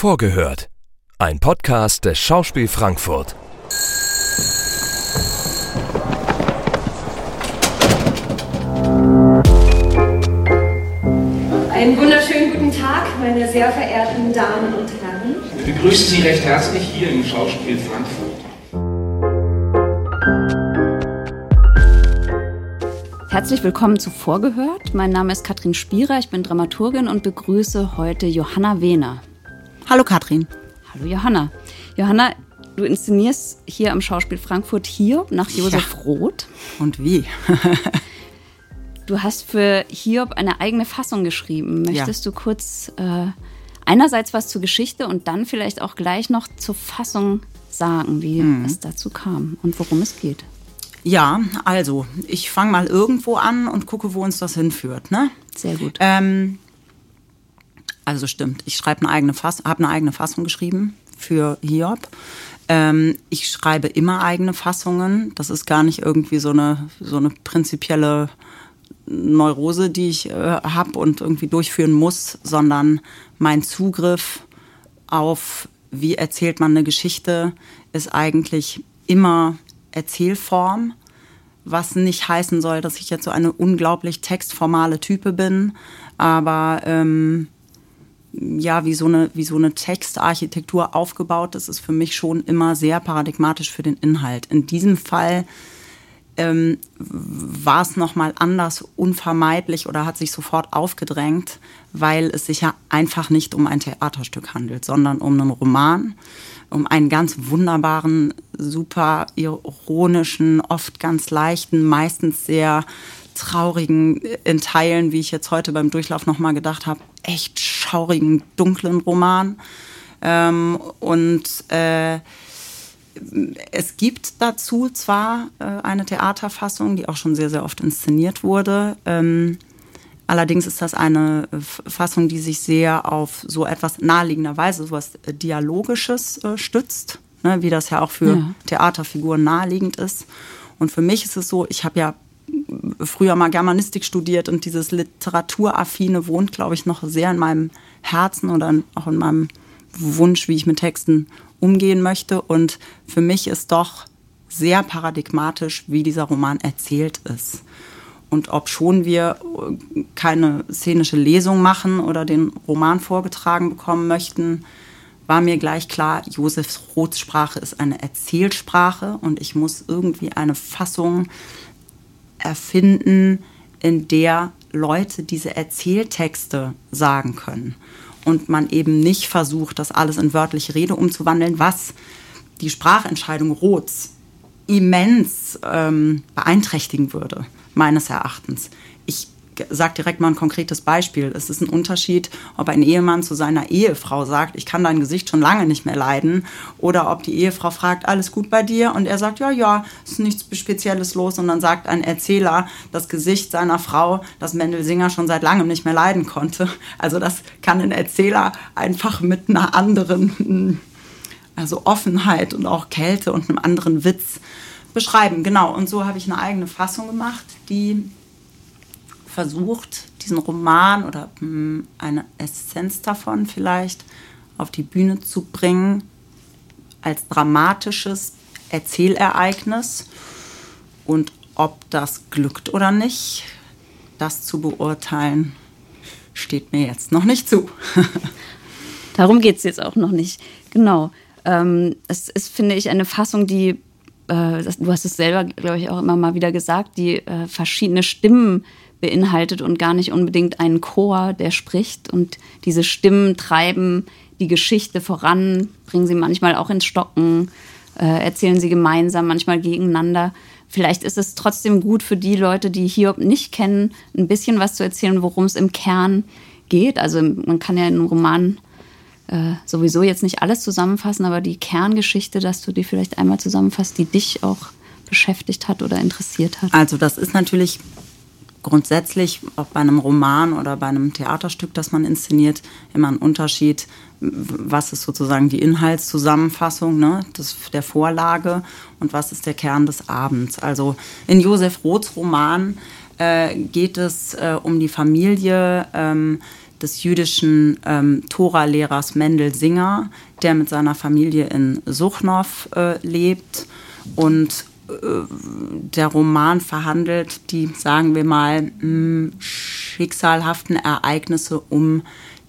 Vorgehört. Ein Podcast des Schauspiel Frankfurt. Einen wunderschönen guten Tag, meine sehr verehrten Damen und Herren. Wir begrüßen Sie recht herzlich hier im Schauspiel Frankfurt. Herzlich willkommen zu Vorgehört. Mein Name ist Katrin Spierer, ich bin Dramaturgin und begrüße heute Johanna Wehner. Hallo Katrin. Hallo Johanna. Johanna, du inszenierst hier am Schauspiel Frankfurt Hiob nach Josef ja. Roth. Und wie? du hast für Hiob eine eigene Fassung geschrieben. Möchtest ja. du kurz äh, einerseits was zur Geschichte und dann vielleicht auch gleich noch zur Fassung sagen, wie mhm. es dazu kam und worum es geht? Ja, also ich fange mal irgendwo an und gucke, wo uns das hinführt. Ne? Sehr gut. Ähm, also stimmt, ich schreibe eine eigene Fass habe eine eigene Fassung geschrieben für Hiob. Ähm, ich schreibe immer eigene Fassungen. Das ist gar nicht irgendwie so eine, so eine prinzipielle Neurose, die ich äh, habe und irgendwie durchführen muss, sondern mein Zugriff auf, wie erzählt man eine Geschichte, ist eigentlich immer Erzählform, was nicht heißen soll, dass ich jetzt so eine unglaublich textformale Type bin, aber ähm, ja, wie so eine, wie so eine Textarchitektur aufgebaut ist, ist für mich schon immer sehr paradigmatisch für den Inhalt. In diesem Fall ähm, war es nochmal anders unvermeidlich oder hat sich sofort aufgedrängt, weil es sich ja einfach nicht um ein Theaterstück handelt, sondern um einen Roman um einen ganz wunderbaren, super ironischen, oft ganz leichten, meistens sehr traurigen, in Teilen, wie ich jetzt heute beim Durchlauf nochmal gedacht habe, echt schaurigen, dunklen Roman. Ähm, und äh, es gibt dazu zwar äh, eine Theaterfassung, die auch schon sehr, sehr oft inszeniert wurde. Ähm, Allerdings ist das eine Fassung, die sich sehr auf so etwas naheliegenderweise, so etwas Dialogisches äh, stützt, ne, wie das ja auch für ja. Theaterfiguren naheliegend ist. Und für mich ist es so, ich habe ja früher mal Germanistik studiert und dieses Literaturaffine wohnt, glaube ich, noch sehr in meinem Herzen oder auch in meinem Wunsch, wie ich mit Texten umgehen möchte. Und für mich ist doch sehr paradigmatisch, wie dieser Roman erzählt ist. Und ob schon wir äh, keine szenische Lesung machen oder den Roman vorgetragen bekommen möchten, war mir gleich klar, Josefs Rothsprache ist eine Erzählsprache und ich muss irgendwie eine Fassung erfinden, in der Leute diese Erzähltexte sagen können. Und man eben nicht versucht, das alles in wörtliche Rede umzuwandeln, was die Sprachentscheidung Roths immens ähm, beeinträchtigen würde meines Erachtens. Sage direkt mal ein konkretes Beispiel. Es ist ein Unterschied, ob ein Ehemann zu seiner Ehefrau sagt, ich kann dein Gesicht schon lange nicht mehr leiden, oder ob die Ehefrau fragt, alles gut bei dir? Und er sagt, ja, ja, ist nichts Spezielles los. Und dann sagt ein Erzähler das Gesicht seiner Frau, das Mendel Singer schon seit langem nicht mehr leiden konnte. Also das kann ein Erzähler einfach mit einer anderen also Offenheit und auch Kälte und einem anderen Witz beschreiben. Genau, und so habe ich eine eigene Fassung gemacht, die versucht, diesen Roman oder hm, eine Essenz davon vielleicht auf die Bühne zu bringen als dramatisches Erzählereignis. Und ob das glückt oder nicht, das zu beurteilen, steht mir jetzt noch nicht zu. Darum geht es jetzt auch noch nicht. Genau. Ähm, es ist, finde ich, eine Fassung, die äh, du hast es selber, glaube ich, auch immer mal wieder gesagt, die äh, verschiedene Stimmen beinhaltet und gar nicht unbedingt einen Chor, der spricht. Und diese Stimmen treiben die Geschichte voran, bringen sie manchmal auch ins Stocken, äh, erzählen sie gemeinsam, manchmal gegeneinander. Vielleicht ist es trotzdem gut für die Leute, die Hiob nicht kennen, ein bisschen was zu erzählen, worum es im Kern geht. Also man kann ja in einem Roman äh, sowieso jetzt nicht alles zusammenfassen, aber die Kerngeschichte, dass du die vielleicht einmal zusammenfasst, die dich auch beschäftigt hat oder interessiert hat? Also das ist natürlich grundsätzlich auch bei einem Roman oder bei einem Theaterstück, das man inszeniert, immer ein Unterschied, was ist sozusagen die Inhaltszusammenfassung ne, des, der Vorlage und was ist der Kern des Abends. Also in Josef Roths Roman äh, geht es äh, um die Familie, ähm, des jüdischen ähm, Tora-Lehrers Mendel Singer, der mit seiner Familie in Suchnow äh, lebt. Und der Roman verhandelt die, sagen wir mal, hm, schicksalhaften Ereignisse um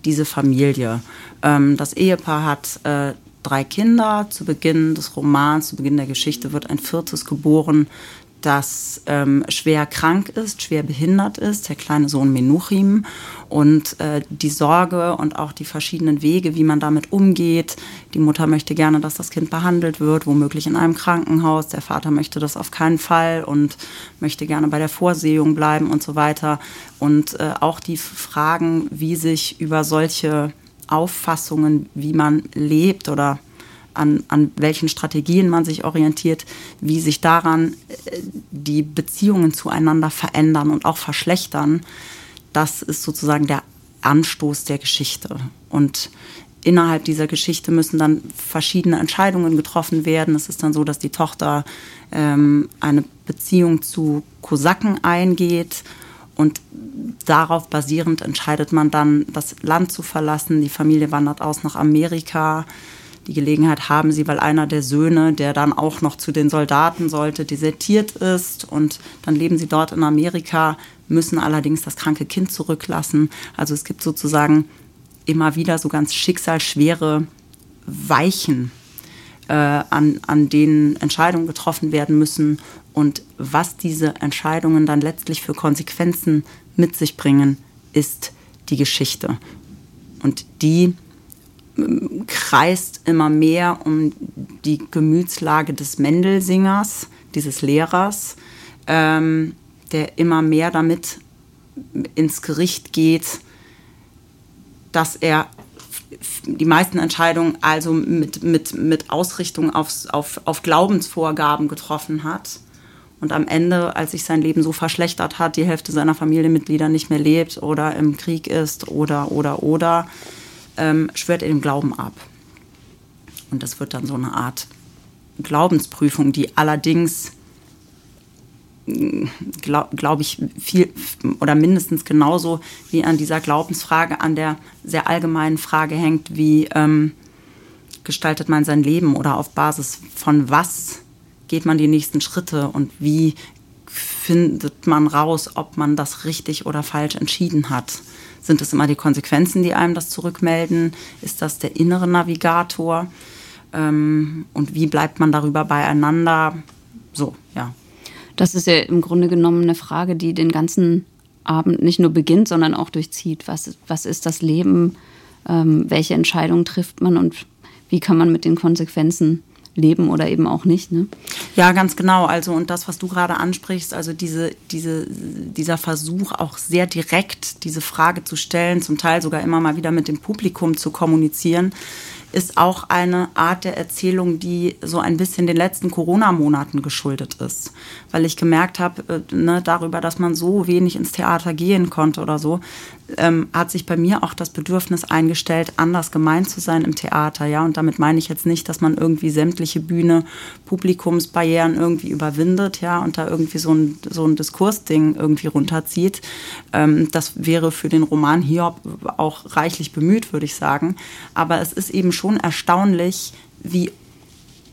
diese Familie. Ähm, das Ehepaar hat äh, drei Kinder. Zu Beginn des Romans, zu Beginn der Geschichte wird ein viertes geboren, das ähm, schwer krank ist, schwer behindert ist, der kleine Sohn Menuchim. Und äh, die Sorge und auch die verschiedenen Wege, wie man damit umgeht. Die Mutter möchte gerne, dass das Kind behandelt wird, womöglich in einem Krankenhaus. Der Vater möchte das auf keinen Fall und möchte gerne bei der Vorsehung bleiben und so weiter. Und äh, auch die Fragen, wie sich über solche Auffassungen, wie man lebt oder an, an welchen Strategien man sich orientiert, wie sich daran äh, die Beziehungen zueinander verändern und auch verschlechtern, das ist sozusagen der Anstoß der Geschichte. Und innerhalb dieser Geschichte müssen dann verschiedene Entscheidungen getroffen werden. Es ist dann so, dass die Tochter ähm, eine Beziehung zu Kosaken eingeht und darauf basierend entscheidet man dann, das Land zu verlassen. Die Familie wandert aus nach Amerika. Die Gelegenheit haben sie, weil einer der Söhne, der dann auch noch zu den Soldaten sollte, desertiert ist. Und dann leben sie dort in Amerika, müssen allerdings das kranke Kind zurücklassen. Also es gibt sozusagen immer wieder so ganz schicksalsschwere Weichen, äh, an, an denen Entscheidungen getroffen werden müssen. Und was diese Entscheidungen dann letztlich für Konsequenzen mit sich bringen, ist die Geschichte. Und die kreist immer mehr um die Gemütslage des Mendelsingers, dieses Lehrers, ähm, der immer mehr damit ins Gericht geht, dass er die meisten Entscheidungen also mit, mit, mit Ausrichtung aufs, auf, auf Glaubensvorgaben getroffen hat. Und am Ende, als sich sein Leben so verschlechtert hat, die Hälfte seiner Familienmitglieder nicht mehr lebt oder im Krieg ist oder, oder, oder, ähm, schwört er dem Glauben ab. Und das wird dann so eine Art Glaubensprüfung, die allerdings, mm, glaube glaub ich, viel oder mindestens genauso wie an dieser Glaubensfrage, an der sehr allgemeinen Frage hängt, wie ähm, gestaltet man sein Leben oder auf Basis von was geht man die nächsten Schritte und wie findet man raus, ob man das richtig oder falsch entschieden hat. Sind es immer die Konsequenzen, die einem das zurückmelden? Ist das der innere Navigator? Ähm, und wie bleibt man darüber beieinander? So, ja. Das ist ja im Grunde genommen eine Frage, die den ganzen Abend nicht nur beginnt, sondern auch durchzieht. Was, was ist das Leben? Ähm, welche Entscheidungen trifft man und wie kann man mit den Konsequenzen leben oder eben auch nicht. Ne? Ja, ganz genau. Also und das, was du gerade ansprichst, also diese, diese, dieser Versuch auch sehr direkt diese Frage zu stellen, zum Teil sogar immer mal wieder mit dem Publikum zu kommunizieren, ist auch eine Art der Erzählung, die so ein bisschen den letzten Corona-Monaten geschuldet ist. Weil ich gemerkt habe, äh, ne, darüber, dass man so wenig ins Theater gehen konnte oder so, ähm, hat sich bei mir auch das Bedürfnis eingestellt, anders gemeint zu sein im Theater. Ja, und damit meine ich jetzt nicht, dass man irgendwie sämtliche Bühne, Publikumsbarrieren irgendwie überwindet, ja, und da irgendwie so ein, so ein Diskursding irgendwie runterzieht. Ähm, das wäre für den Roman Hiob auch reichlich bemüht, würde ich sagen. Aber es ist eben schon erstaunlich, wie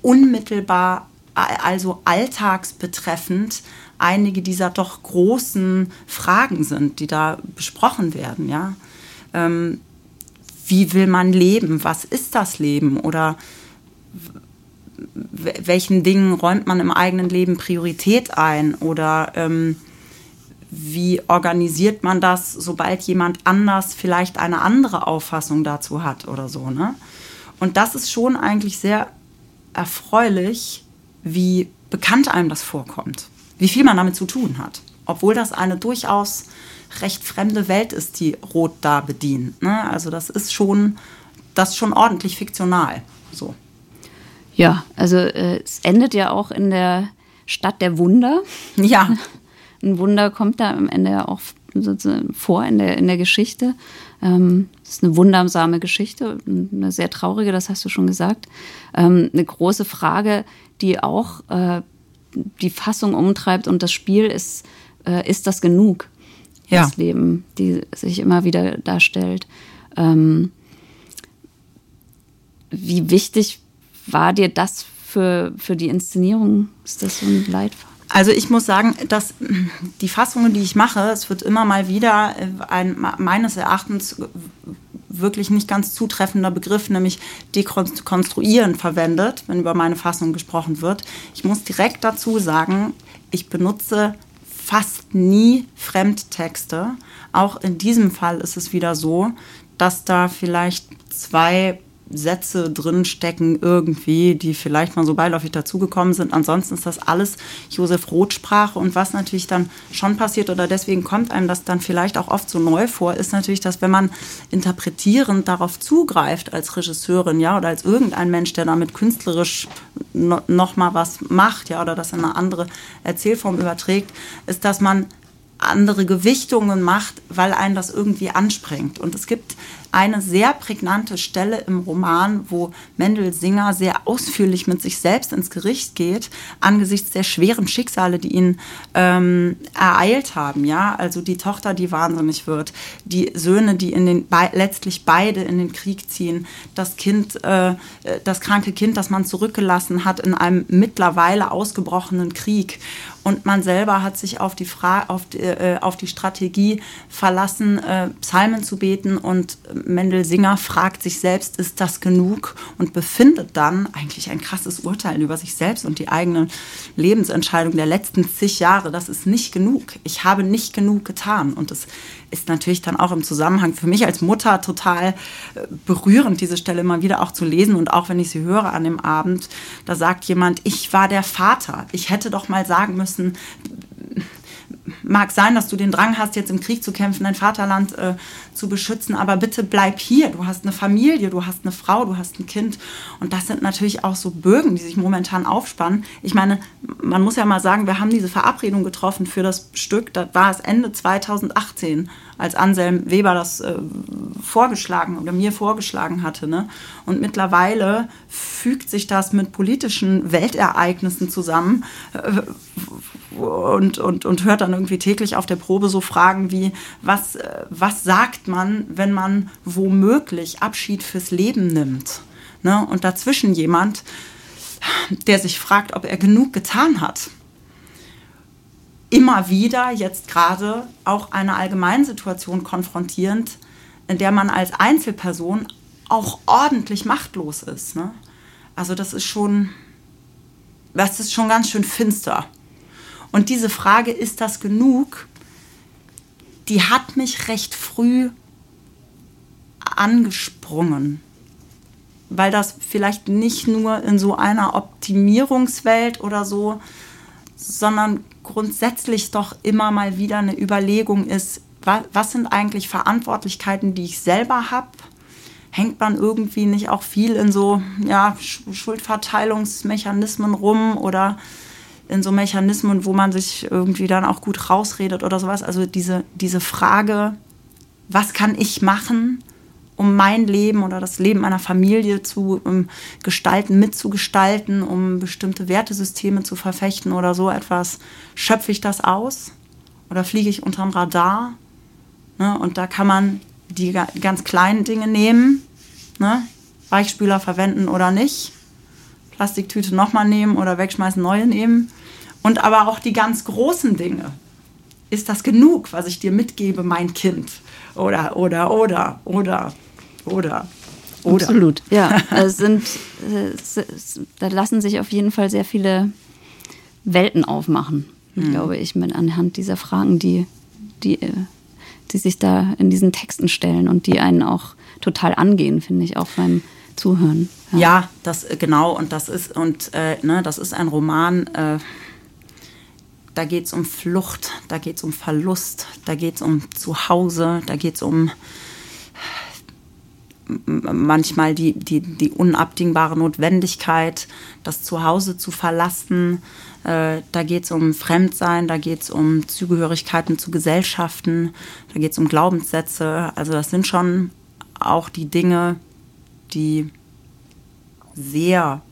unmittelbar, also alltagsbetreffend, einige dieser doch großen Fragen sind, die da besprochen werden. Ja? Ähm, wie will man leben? Was ist das Leben? Oder welchen Dingen räumt man im eigenen Leben Priorität ein? Oder ähm, wie organisiert man das, sobald jemand anders vielleicht eine andere Auffassung dazu hat oder so? Ne? Und das ist schon eigentlich sehr erfreulich, wie bekannt einem das vorkommt wie viel man damit zu tun hat. Obwohl das eine durchaus recht fremde Welt ist, die Rot da bedient. Ne? Also das ist schon, das ist schon ordentlich fiktional. So. Ja, also äh, es endet ja auch in der Stadt der Wunder. Ja. Ein Wunder kommt da am Ende ja auch vor in der, in der Geschichte. Ähm, es ist eine wundersame Geschichte, eine sehr traurige, das hast du schon gesagt. Ähm, eine große Frage, die auch äh, die Fassung umtreibt und das Spiel ist, äh, ist das genug? Ja. das Leben, die sich immer wieder darstellt. Ähm, wie wichtig war dir das für, für die Inszenierung? Ist das so ein Leitfaden? Also ich muss sagen, dass die Fassungen, die ich mache, es wird immer mal wieder ein meines Erachtens wirklich nicht ganz zutreffender Begriff, nämlich dekonstruieren verwendet, wenn über meine Fassung gesprochen wird. Ich muss direkt dazu sagen, ich benutze fast nie Fremdtexte. Auch in diesem Fall ist es wieder so, dass da vielleicht zwei Sätze drinstecken irgendwie, die vielleicht mal so beiläufig dazugekommen sind. Ansonsten ist das alles Josef Roth-Sprache. Und was natürlich dann schon passiert oder deswegen kommt einem das dann vielleicht auch oft so neu vor, ist natürlich, dass wenn man interpretierend darauf zugreift als Regisseurin, ja, oder als irgendein Mensch, der damit künstlerisch no, noch mal was macht, ja, oder das in eine andere Erzählform überträgt, ist, dass man andere Gewichtungen macht, weil einen das irgendwie anspringt. Und es gibt eine sehr prägnante Stelle im Roman, wo Mendel Singer sehr ausführlich mit sich selbst ins Gericht geht, angesichts der schweren Schicksale, die ihn ähm, ereilt haben. Ja, also die Tochter, die wahnsinnig wird, die Söhne, die in den be letztlich beide in den Krieg ziehen, das Kind, äh, das kranke Kind, das man zurückgelassen hat in einem mittlerweile ausgebrochenen Krieg und man selber hat sich auf die, Fra auf die, äh, auf die Strategie verlassen, äh, Psalmen zu beten und Mendel Singer fragt sich selbst, ist das genug? Und befindet dann eigentlich ein krasses Urteil über sich selbst und die eigene Lebensentscheidung der letzten zig Jahre. Das ist nicht genug. Ich habe nicht genug getan. Und das ist natürlich dann auch im Zusammenhang für mich als Mutter total äh, berührend, diese Stelle immer wieder auch zu lesen. Und auch wenn ich sie höre an dem Abend, da sagt jemand, ich war der Vater. Ich hätte doch mal sagen müssen, mag sein, dass du den Drang hast, jetzt im Krieg zu kämpfen, dein Vaterland äh, zu beschützen, aber bitte bleib hier. Du hast eine Familie, du hast eine Frau, du hast ein Kind. Und das sind natürlich auch so Bögen, die sich momentan aufspannen. Ich meine, man muss ja mal sagen, wir haben diese Verabredung getroffen für das Stück, da war es Ende 2018 als Anselm Weber das äh, vorgeschlagen oder mir vorgeschlagen hatte. Ne? Und mittlerweile fügt sich das mit politischen Weltereignissen zusammen äh, und, und, und hört dann irgendwie täglich auf der Probe so Fragen wie, was, äh, was sagt man, wenn man womöglich Abschied fürs Leben nimmt? Ne? Und dazwischen jemand, der sich fragt, ob er genug getan hat immer wieder jetzt gerade auch eine Allgemeinsituation konfrontierend, in der man als Einzelperson auch ordentlich machtlos ist. Ne? Also das ist schon, das ist schon ganz schön finster. Und diese Frage, ist das genug, die hat mich recht früh angesprungen. Weil das vielleicht nicht nur in so einer Optimierungswelt oder so, sondern grundsätzlich doch immer mal wieder eine Überlegung ist, was, sind eigentlich Verantwortlichkeiten, die ich selber habe? Hängt man irgendwie nicht auch viel in so ja, Schuldverteilungsmechanismen rum oder in so Mechanismen, wo man sich irgendwie dann auch gut rausredet oder sowas? Also diese, diese Frage, was kann ich machen, um mein Leben oder das Leben meiner Familie zu um, gestalten, mitzugestalten, um bestimmte Wertesysteme zu verfechten oder so etwas. Schöpfe ich das aus oder fliege ich unterm Radar? Ne? Und da kann man die ganz kleinen Dinge nehmen, ne? Weichspüler verwenden oder nicht, Plastiktüte nochmal nehmen oder wegschmeißen, neue nehmen. Und aber auch die ganz großen Dinge. Ist das genug, was ich dir mitgebe, mein Kind? Oder, oder, oder, oder. Oder. Oder. Absolut, ja. Es sind, es, da lassen sich auf jeden Fall sehr viele Welten aufmachen, mhm. glaube ich, mit anhand dieser Fragen, die, die, äh, die sich da in diesen Texten stellen und die einen auch total angehen, finde ich, auch beim Zuhören. Ja, ja das genau und das ist und äh, ne, das ist ein Roman. Äh, da geht es um Flucht, da geht es um Verlust, da geht es um Zuhause, da geht es um manchmal die, die, die unabdingbare Notwendigkeit, das Zuhause zu verlassen. Äh, da geht es um Fremdsein, da geht es um Zugehörigkeiten zu Gesellschaften, da geht es um Glaubenssätze. Also das sind schon auch die Dinge, die sehr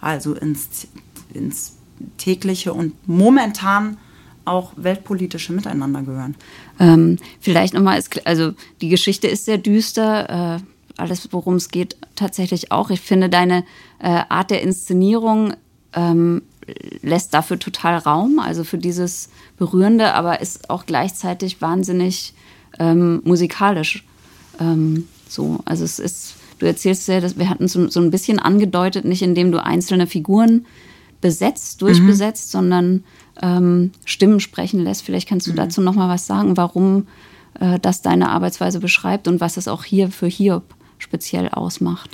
also ins, ins tägliche und momentan auch weltpolitische Miteinander gehören. Ähm, vielleicht nochmal, also die Geschichte ist sehr düster, äh, alles worum es geht tatsächlich auch. Ich finde deine äh, Art der Inszenierung ähm, lässt dafür total Raum, also für dieses Berührende, aber ist auch gleichzeitig wahnsinnig ähm, musikalisch. Ähm, so, also es ist, du erzählst ja, dass wir hatten so, so ein bisschen angedeutet, nicht indem du einzelne Figuren besetzt, durchbesetzt, mhm. sondern ähm, Stimmen sprechen lässt. Vielleicht kannst du mhm. dazu noch mal was sagen, warum äh, das deine Arbeitsweise beschreibt und was es auch hier für Hiob speziell ausmacht.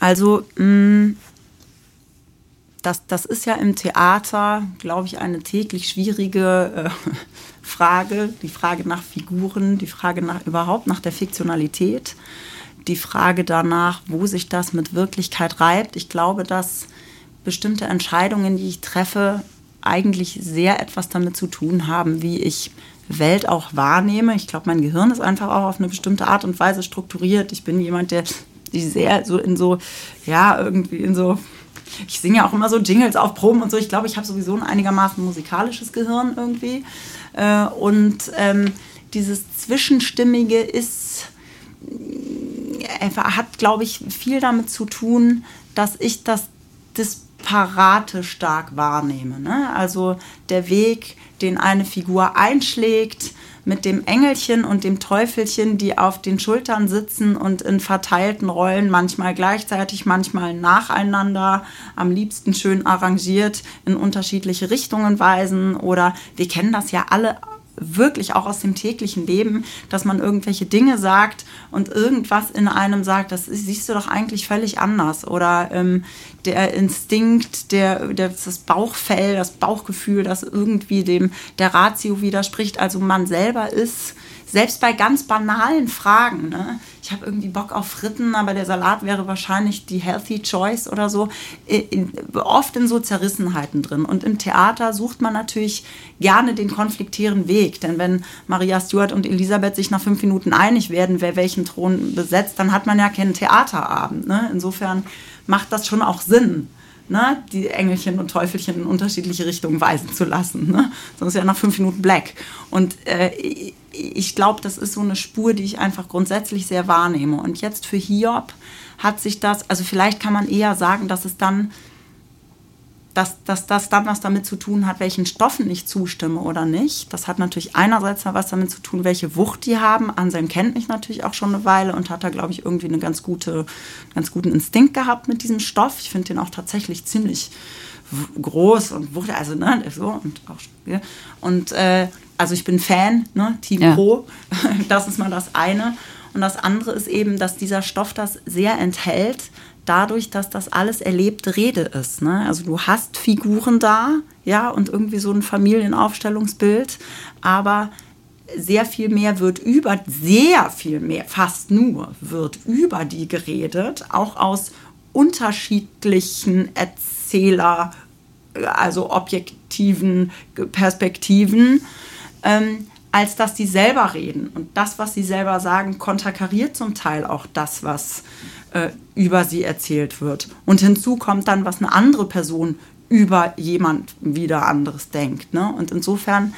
Also mh, mm, das, das ist ja im Theater, glaube ich, eine täglich schwierige äh, Frage. Die Frage nach Figuren, die Frage nach überhaupt nach der Fiktionalität, die Frage danach, wo sich das mit Wirklichkeit reibt. Ich glaube, dass bestimmte Entscheidungen, die ich treffe, eigentlich sehr etwas damit zu tun haben, wie ich Welt auch wahrnehme. Ich glaube, mein Gehirn ist einfach auch auf eine bestimmte Art und Weise strukturiert. Ich bin jemand, der die sehr so in so, ja, irgendwie in so ich singe ja auch immer so Jingles auf Proben und so. Ich glaube, ich habe sowieso ein einigermaßen musikalisches Gehirn irgendwie. Äh, und ähm, dieses Zwischenstimmige ist, äh, hat, glaube ich, viel damit zu tun, dass ich das Disparate stark wahrnehme. Ne? Also der Weg, den eine Figur einschlägt, mit dem Engelchen und dem Teufelchen, die auf den Schultern sitzen und in verteilten Rollen, manchmal gleichzeitig, manchmal nacheinander, am liebsten schön arrangiert in unterschiedliche Richtungen weisen. Oder wir kennen das ja alle wirklich auch aus dem täglichen Leben, dass man irgendwelche Dinge sagt und irgendwas in einem sagt, das siehst du doch eigentlich völlig anders. Oder ähm, der Instinkt, der, der, das Bauchfell, das Bauchgefühl, das irgendwie dem der Ratio widerspricht. Also man selber ist selbst bei ganz banalen Fragen, ne? ich habe irgendwie Bock auf Fritten, aber der Salat wäre wahrscheinlich die healthy choice oder so, in, oft in so Zerrissenheiten drin. Und im Theater sucht man natürlich gerne den konfliktären Weg, denn wenn Maria Stuart und Elisabeth sich nach fünf Minuten einig werden, wer welchen Thron besetzt, dann hat man ja keinen Theaterabend. Ne? Insofern macht das schon auch Sinn ne, die Engelchen und Teufelchen in unterschiedliche Richtungen weisen zu lassen. Ne? Sonst ja nach fünf Minuten Black. Und äh, ich glaube, das ist so eine Spur, die ich einfach grundsätzlich sehr wahrnehme. Und jetzt für Hiob hat sich das, also vielleicht kann man eher sagen, dass es dann dass, dass das dann was damit zu tun hat, welchen Stoffen ich zustimme oder nicht. Das hat natürlich einerseits was damit zu tun, welche Wucht die haben. Anselm kennt mich natürlich auch schon eine Weile und hat da, glaube ich, irgendwie einen ganz, gute, ganz guten Instinkt gehabt mit diesem Stoff. Ich finde den auch tatsächlich ziemlich groß und wuchtig, also ne, so und auch ja. und äh, also ich bin Fan, ne, Team ja. Pro, das ist mal das eine und das andere ist eben, dass dieser Stoff das sehr enthält, dadurch, dass das alles erlebte Rede ist. Ne? Also du hast Figuren da, ja, und irgendwie so ein Familienaufstellungsbild, aber sehr viel mehr wird über, sehr viel mehr, fast nur wird über die geredet, auch aus unterschiedlichen Erzähler, also objektiven Perspektiven. Ähm, als dass die selber reden. Und das, was sie selber sagen, konterkariert zum Teil auch das, was äh, über sie erzählt wird. Und hinzu kommt dann, was eine andere Person über jemand wieder anderes denkt. Ne? Und insofern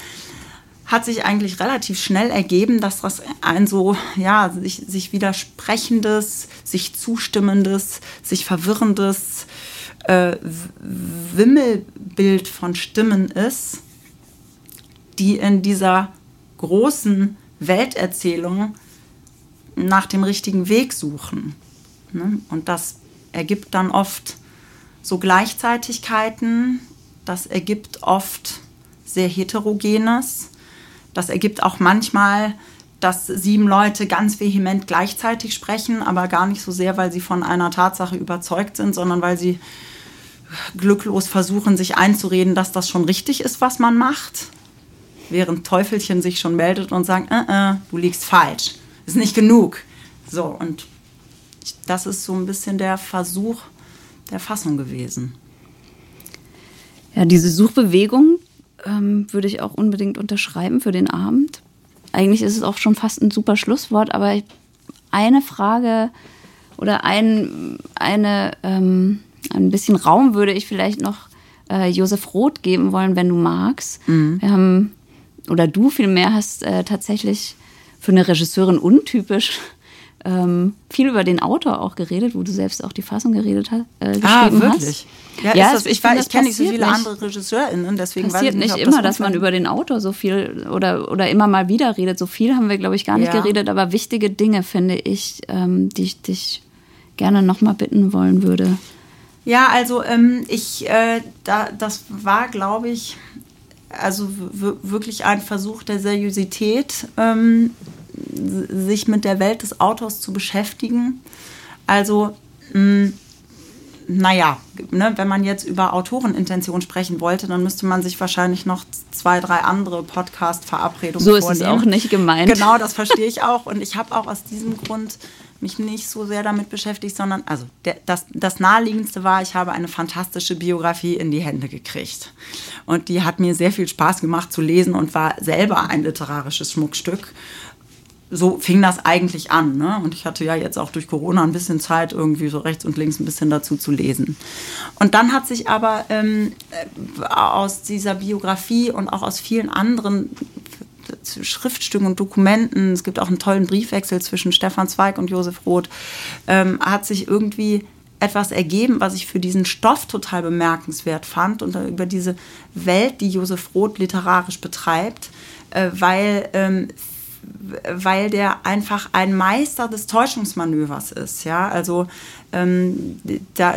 hat sich eigentlich relativ schnell ergeben, dass das ein so, ja, sich, sich widersprechendes, sich zustimmendes, sich verwirrendes äh, Wimmelbild von Stimmen ist, die in dieser großen Welterzählung nach dem richtigen Weg suchen. Ne? Und das ergibt dann oft so Gleichzeitigkeiten, das ergibt oft sehr heterogenes, das ergibt auch manchmal, dass sieben Leute ganz vehement gleichzeitig sprechen, aber gar nicht so sehr, weil sie von einer Tatsache überzeugt sind, sondern weil sie glücklos versuchen, sich einzureden, dass das schon richtig ist, was man macht, während Teufelchen sich schon meldet und sagt, äh, äh, du liegst falsch, ist nicht genug. So, und das ist so ein bisschen der Versuch der Fassung gewesen. Ja, diese Suchbewegung ähm, würde ich auch unbedingt unterschreiben für den Abend. Eigentlich ist es auch schon fast ein super Schlusswort, aber eine Frage oder ein, eine, ähm, ein bisschen Raum würde ich vielleicht noch äh, Josef Roth geben wollen, wenn du magst. Wir haben, oder du vielmehr hast äh, tatsächlich für eine Regisseurin untypisch ähm, viel über den Autor auch geredet, wo du selbst auch die Fassung geredet hast, äh, geschrieben Ah, hast. wirklich? Ja, Ja, ist das, ich weiß- das ich kenne nicht so viele nicht. andere RegisseurInnen, deswegen weiß passiert ich nicht, nicht immer, das dass man über den Autor so viel oder, oder immer mal wieder redet. So viel haben wir, glaube ich, gar nicht Ja. geredet, aber wichtige Dinge finde ich, ähm, die ich dich gerne nochmal bitten wollen würde. Ja, also ähm, ich, äh, da, das war, glaube ich, also wirklich ein Versuch der Seriosität, ähm, sich mit der Welt des Autors zu beschäftigen. Also, mh, naja, ne, wenn man jetzt über Autorenintention sprechen wollte, dann müsste man sich wahrscheinlich noch zwei, drei andere Podcast-Verabredungen So ist es vornehmen. auch nicht gemeint. Genau, das verstehe ich auch. Und ich habe auch aus diesem Grund mich nicht so sehr damit beschäftigt, sondern, also der, das, das Naheliegendste war, ich habe eine fantastische Biografie in die Hände gekriegt. Und die hat mir sehr viel Spaß gemacht zu lesen und war selber ein literarisches Schmuckstück. So fing das eigentlich an. Ne? Und ich hatte ja jetzt auch durch Corona ein bisschen Zeit, irgendwie so rechts und links ein bisschen dazu zu lesen. Und dann hat sich aber ähm, äh, aus dieser Biografie und auch aus vielen anderen Schriftstücken und Dokumenten, es gibt auch einen tollen Briefwechsel zwischen Stefan Zweig und Josef Roth, ähm, hat sich irgendwie etwas ergeben, was ich für diesen Stoff total bemerkenswert fand und über diese Welt, die Josef Roth literarisch betreibt, äh, weil ähm, weil der einfach ein Meister des Täuschungsmanövers ist. Ja, also ähm, da,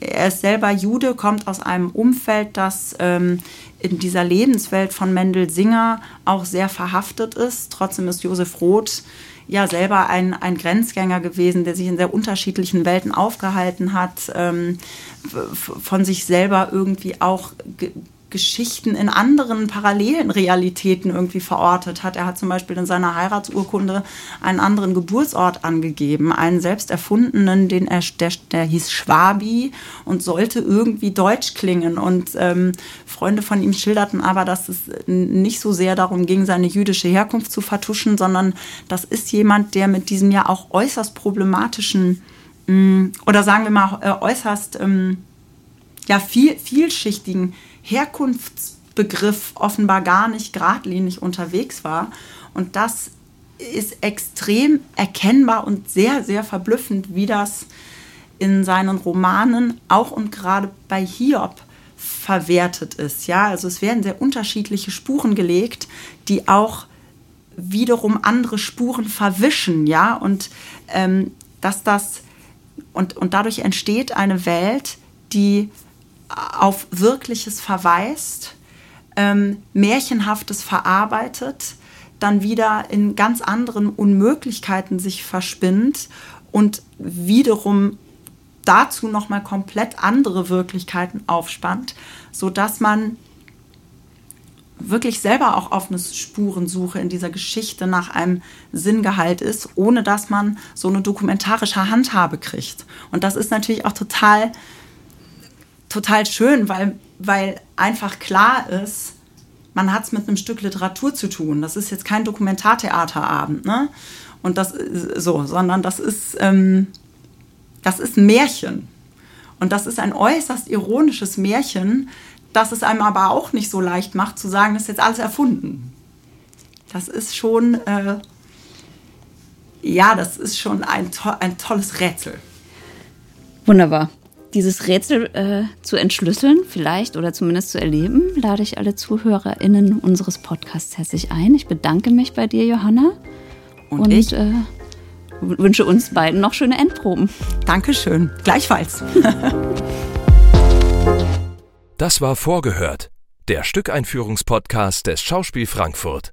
er ist selber Jude, kommt aus einem Umfeld, das ähm, in dieser Lebenswelt von Mendel Singer auch sehr verhaftet ist. Trotzdem ist Josef Roth ja selber ein, ein Grenzgänger gewesen, der sich in sehr unterschiedlichen Welten aufgehalten hat, ähm, von sich selber irgendwie auch Geschichten in anderen parallelen Realitäten irgendwie verortet hat. Er hat zum Beispiel in seiner Heiratsurkunde einen anderen Geburtsort angegeben, einen selbst erfundenen, den er, der, der hieß Schwabi und sollte irgendwie deutsch klingen. Und ähm, Freunde von ihm schilderten aber, dass es nicht so sehr darum ging, seine jüdische Herkunft zu vertuschen, sondern das ist jemand, der mit diesem ja auch äußerst problematischen mh, oder sagen wir mal äh, äußerst ähm, ja, viel, vielschichtigen Herkunftsbegriff offenbar gar nicht geradlinig unterwegs war. Und das ist extrem erkennbar und sehr, sehr verblüffend, wie das in seinen Romanen auch und gerade bei Hiob verwertet ist. Ja, also es werden sehr unterschiedliche Spuren gelegt, die auch wiederum andere Spuren verwischen, ja, und ähm, dass das und, und dadurch entsteht eine Welt, die auf Wirkliches verweist, ähm, Märchenhaftes verarbeitet, dann wieder in ganz anderen Unmöglichkeiten sich verspinnt und wiederum dazu nochmal komplett andere Wirklichkeiten aufspannt, sodass man wirklich selber auch auf eine Spurensuche in dieser Geschichte nach einem Sinngehalt ist, ohne dass man so eine dokumentarische Handhabe kriegt. Und das ist natürlich auch total, total schön, weil, weil einfach klar ist, man hat es mit einem Stück Literatur zu tun. Das ist jetzt kein Dokumentartheaterabend, ne? Und das ist so, sondern das ist, ähm, das ist ein Märchen. Und das ist ein äußerst ironisches Märchen, das es einem aber auch nicht so leicht macht, zu sagen, das ist jetzt alles erfunden. Das ist schon, äh, ja, das ist schon ein, to ein tolles Rätsel. Wunderbar. Dieses Rätsel äh, zu entschlüsseln, vielleicht oder zumindest zu erleben, lade ich alle ZuhörerInnen unseres Podcasts herzlich ein. Ich bedanke mich bei dir, Johanna. Und, Und, ich, äh, wünsche uns beiden noch schöne Endproben. Dankeschön. Gleichfalls. Das war Vorgehört, der Stückeinführungspodcast des Schauspiel Frankfurt.